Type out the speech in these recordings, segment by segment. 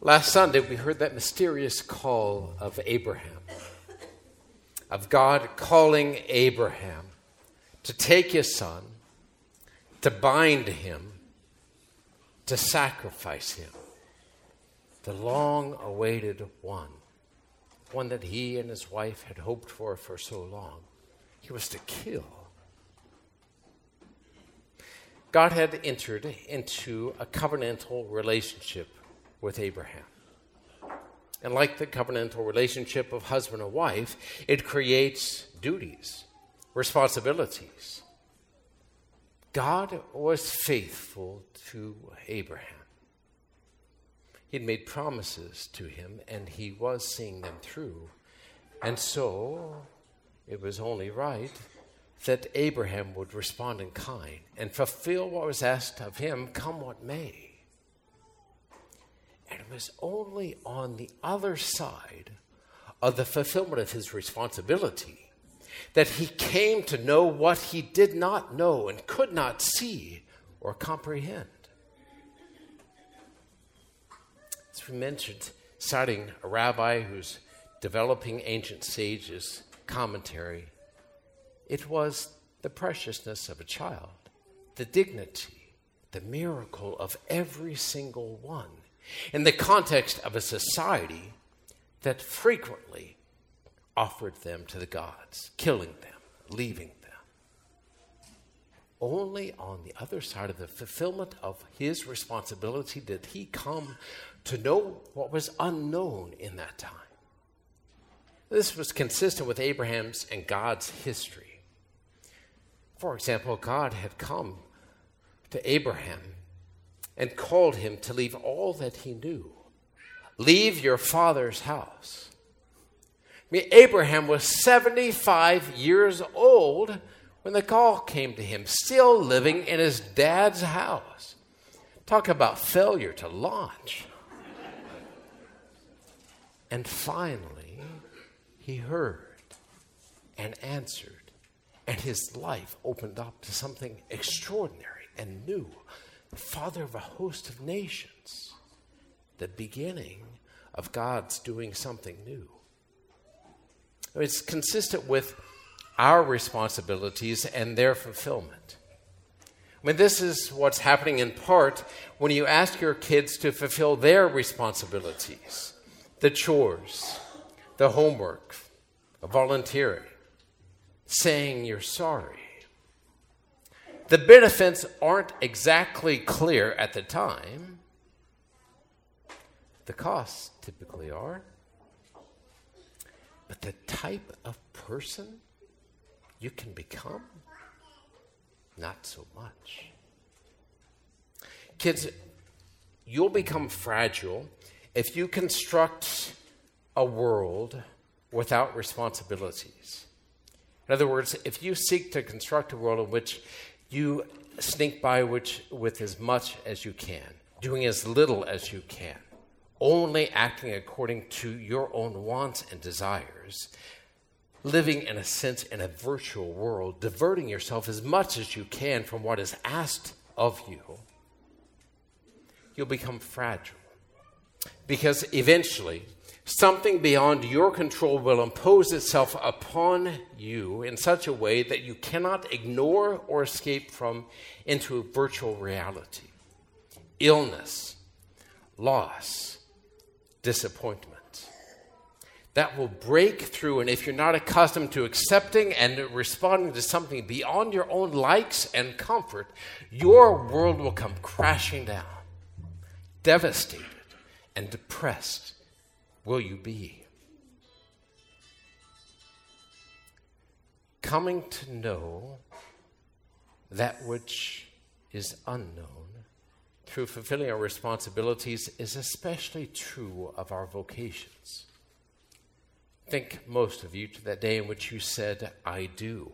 Last Sunday, we heard that mysterious call of Abraham, of God calling Abraham to take his son, to bind him, to sacrifice him, the long awaited one, one that he and his wife had hoped for for so long. He was to kill. God had entered into a covenantal relationship with Abraham. And like the covenantal relationship of husband and wife, it creates duties, responsibilities. God was faithful to Abraham. He had made promises to him, and he was seeing them through. And so it was only right that Abraham would respond in kind and fulfill what was asked of him, come what may. Was only on the other side of the fulfillment of his responsibility that he came to know what he did not know and could not see or comprehend. As we mentioned, citing a rabbi who's developing ancient sages' commentary, it was the preciousness of a child, the dignity, the miracle of every single one in the context of a society that frequently offered them to the gods, killing them, leaving them. Only on the other side of the fulfillment of his responsibility did he come to know what was unknown in that time. This was consistent with Abraham's and God's history. For example, God had come to Abraham and called him to leave all that he knew. Leave your father's house. I mean, Abraham was 75 years old when the call came to him, still living in his dad's house. Talk about failure to launch. and finally, he heard and answered, and his life opened up to something extraordinary and new father of a host of nations, the beginning of God's doing something new. It's consistent with our responsibilities and their fulfillment. I mean, this is what's happening in part when you ask your kids to fulfill their responsibilities the chores, the homework, volunteering, saying you're sorry the benefits aren't exactly clear at the time. The costs typically are. But the type of person you can become, not so much. Kids, you'll become fragile if you construct a world without responsibilities. In other words, if you seek to construct a world in which you sneak by which, with as much as you can, doing as little as you can, only acting according to your own wants and desires, living in a sense in a virtual world, diverting yourself as much as you can from what is asked of you, you'll become fragile. Because eventually, something beyond your control will impose itself upon you in such a way that you cannot ignore or escape from into a virtual reality. Illness, loss, disappointment. That will break through, and if you're not accustomed to accepting and responding to something beyond your own likes and comfort, your world will come crashing down, devastated and depressed will you be? Coming to know that which is unknown through fulfilling our responsibilities is especially true of our vocations. Think most of you to that day in which you said, I do.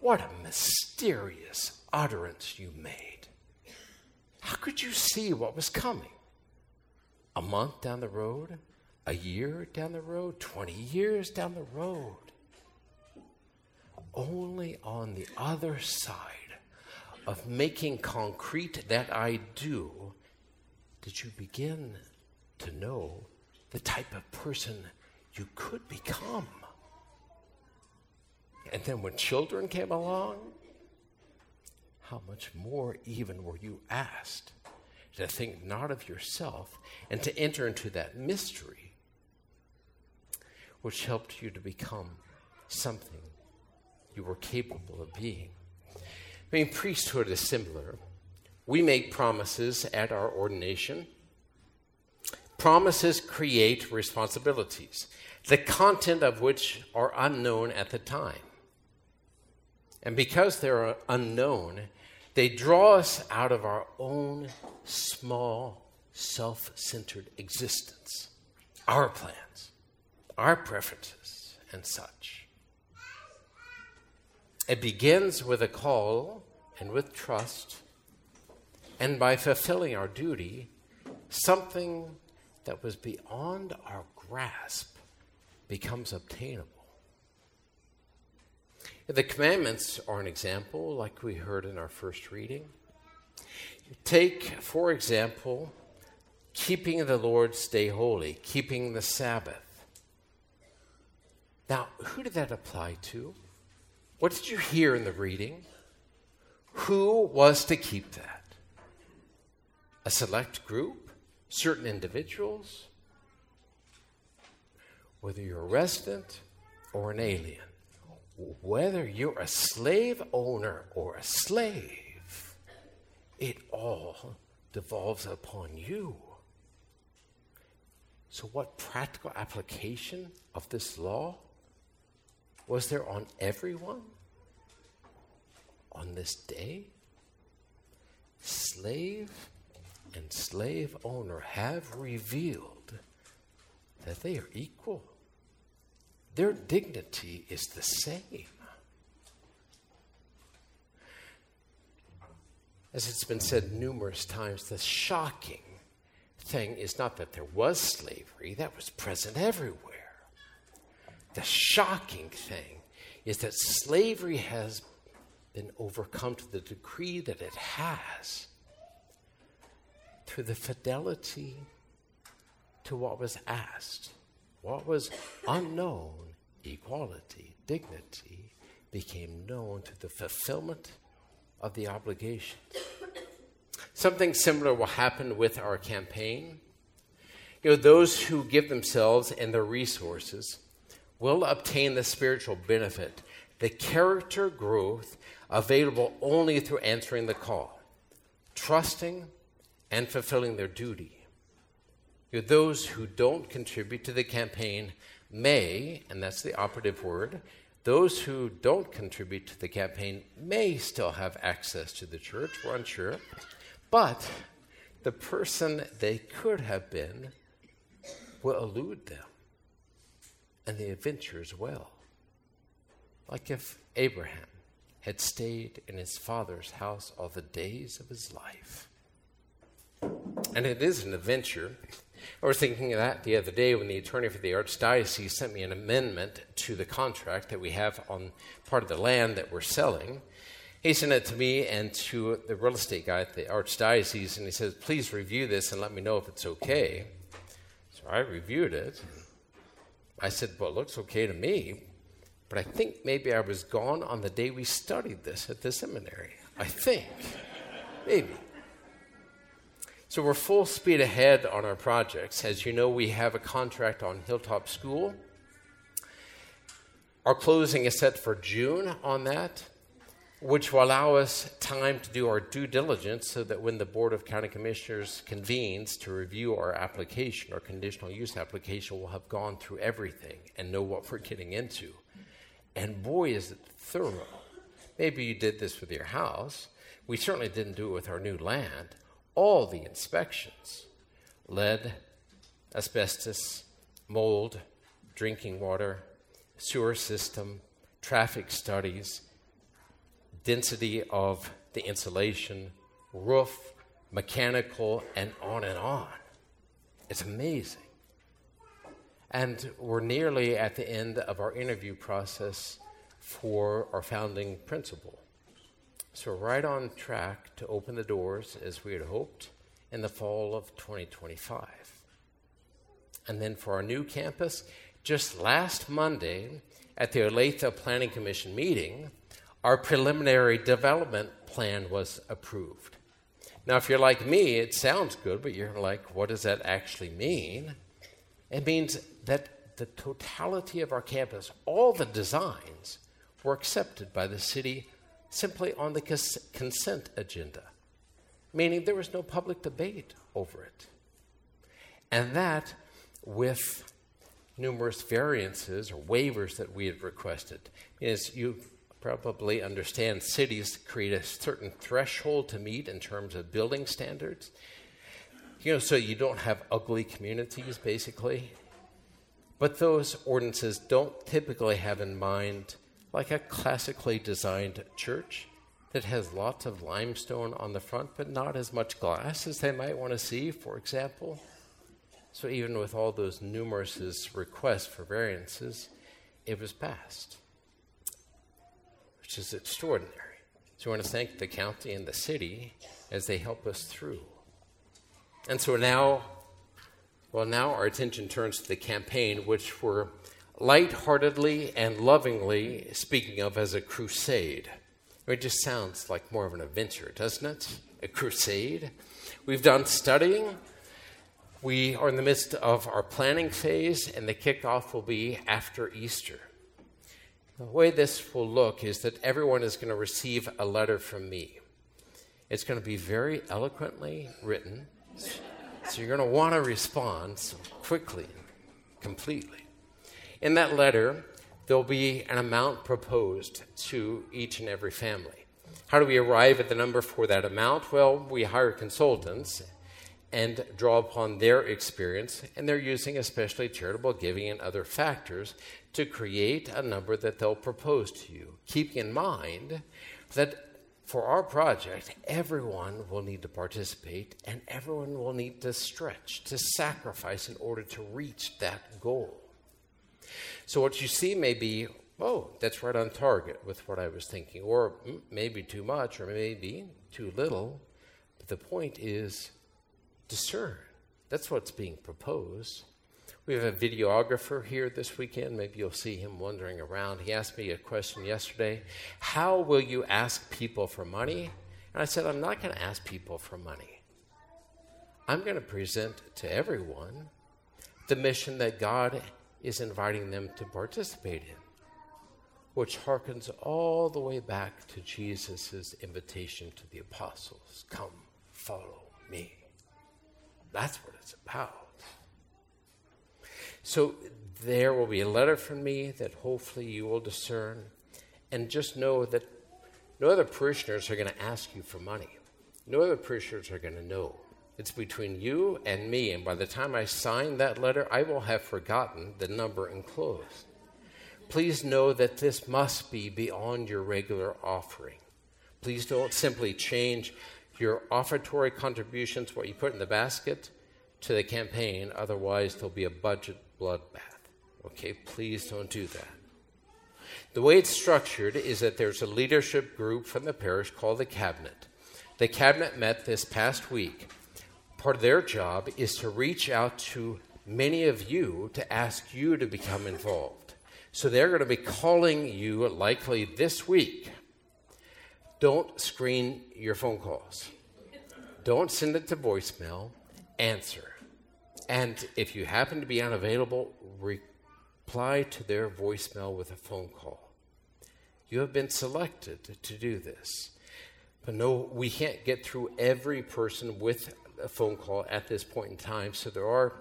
What a mysterious utterance you made. How could you see what was coming? A month down the road, a year down the road, 20 years down the road. Only on the other side of making concrete that I do did you begin to know the type of person you could become. And then when children came along, how much more even were you asked to think not of yourself and to enter into that mystery which helped you to become something you were capable of being. I mean, priesthood is similar. We make promises at our ordination. Promises create responsibilities, the content of which are unknown at the time. And because they're unknown, they draw us out of our own small, self centered existence, our plans, our preferences, and such. It begins with a call and with trust, and by fulfilling our duty, something that was beyond our grasp becomes obtainable. The commandments are an example, like we heard in our first reading. Take, for example, keeping the Lord's day holy, keeping the Sabbath. Now, who did that apply to? What did you hear in the reading? Who was to keep that? A select group? Certain individuals? Whether you're a resident or an alien, whether you're a slave owner or a slave, it all devolves upon you. So, what practical application of this law was there on everyone on this day? Slave and slave owner have revealed that they are equal. Their dignity is the same. As it's been said numerous times, the shocking thing is not that there was slavery, that was present everywhere. The shocking thing is that slavery has been overcome to the degree that it has through the fidelity to what was asked, what was unknown, equality, dignity, became known to the fulfillment of the obligations. Something similar will happen with our campaign. You know, those who give themselves and their resources will obtain the spiritual benefit, the character growth available only through answering the call, trusting and fulfilling their duty. Those who don't contribute to the campaign may, and that's the operative word, those who don't contribute to the campaign may still have access to the church, we're unsure, but the person they could have been will elude them and the adventure as well. Like if Abraham had stayed in his father's house all the days of his life. And it is an adventure. I was thinking of that the other day when the attorney for the archdiocese sent me an amendment to the contract that we have on part of the land that we're selling. He sent it to me and to the real estate guy at the archdiocese, and he says, Please review this and let me know if it's okay. So I reviewed it. I said, Well, it looks okay to me, but I think maybe I was gone on the day we studied this at the seminary. I think. maybe. So we're full speed ahead on our projects. As you know, we have a contract on Hilltop School. Our closing is set for June on that which will allow us time to do our due diligence so that when the Board of County Commissioners convenes to review our application, our conditional use application, we'll have gone through everything and know what we're getting into. And boy, is it thorough. Maybe you did this with your house. We certainly didn't do it with our new land. All the inspections lead, asbestos, mold, drinking water, sewer system, traffic studies density of the insulation, roof, mechanical, and on and on. It's amazing. And we're nearly at the end of our interview process for our founding principal. So, right on track to open the doors as we had hoped in the fall of 2025. And then for our new campus, just last Monday at the Olathe Planning Commission meeting, our preliminary development plan was approved. Now, if you're like me, it sounds good, but you're like, what does that actually mean? It means that the totality of our campus, all the designs, were accepted by the city simply on the cons- consent agenda, meaning there was no public debate over it. And that with numerous variances or waivers that we had requested. As you probably understand, cities create a certain threshold to meet in terms of building standards. You know, so you don't have ugly communities, basically. But those ordinances don't typically have in mind like a classically designed church that has lots of limestone on the front, but not as much glass as they might want to see, for example. So, even with all those numerous requests for variances, it was passed, which is extraordinary. So, we want to thank the county and the city as they help us through. And so now, well, now our attention turns to the campaign, which we're lightheartedly and lovingly speaking of as a crusade. It just sounds like more of an adventure, doesn't it? A crusade. We've done studying. We are in the midst of our planning phase, and the kickoff will be after Easter. The way this will look is that everyone is going to receive a letter from me. It's going to be very eloquently written, so you're going to want to respond quickly, completely. In that letter, there'll be an amount proposed to each and every family. How do we arrive at the number for that amount? Well, we hire consultants and draw upon their experience, and they're using especially charitable giving and other factors to create a number that they'll propose to you. Keeping in mind that for our project, everyone will need to participate and everyone will need to stretch, to sacrifice in order to reach that goal. So what you see may be, oh, that's right on target with what I was thinking, or maybe too much, or maybe too little. But the point is discern. That's what's being proposed. We have a videographer here this weekend. Maybe you'll see him wandering around. He asked me a question yesterday How will you ask people for money? And I said, I'm not going to ask people for money. I'm going to present to everyone the mission that God is inviting them to participate in, which harkens all the way back to Jesus' invitation to the apostles come, follow me. That's what it's about. So there will be a letter from me that hopefully you will discern. And just know that no other parishioners are going to ask you for money. No other parishioners are going to know. It's between you and me, and by the time I sign that letter, I will have forgotten the number enclosed. Please know that this must be beyond your regular offering. Please don't simply change your offertory contributions, what you put in the basket, to the campaign, otherwise, there'll be a budget bloodbath. Okay, please don't do that. The way it's structured is that there's a leadership group from the parish called the Cabinet. The Cabinet met this past week part of their job is to reach out to many of you to ask you to become involved. So they're going to be calling you likely this week. Don't screen your phone calls. Don't send it to voicemail. Answer. And if you happen to be unavailable, reply to their voicemail with a phone call. You have been selected to do this. But no, we can't get through every person with a phone call at this point in time. So there are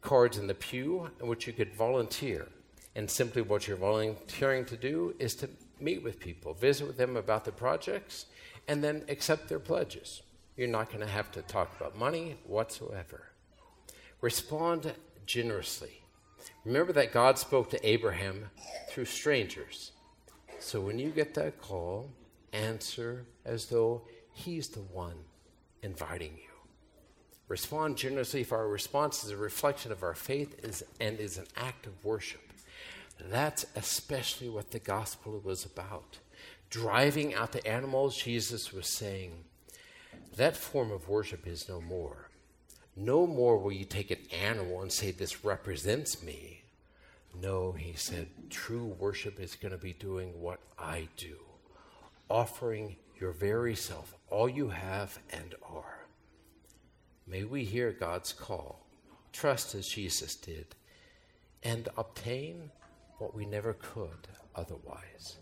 cards in the pew in which you could volunteer. And simply what you're volunteering to do is to meet with people, visit with them about the projects, and then accept their pledges. You're not going to have to talk about money whatsoever. Respond generously. Remember that God spoke to Abraham through strangers. So when you get that call, answer as though He's the one inviting you. Respond generously if our response is a reflection of our faith is, and is an act of worship. That's especially what the gospel was about. Driving out the animals, Jesus was saying, That form of worship is no more. No more will you take an animal and say, This represents me. No, he said, true worship is going to be doing what I do, offering your very self, all you have and are. May we hear God's call, trust as Jesus did, and obtain what we never could otherwise.